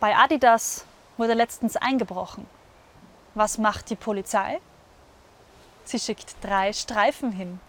Bei Adidas wurde letztens eingebrochen. Was macht die Polizei? Sie schickt drei Streifen hin.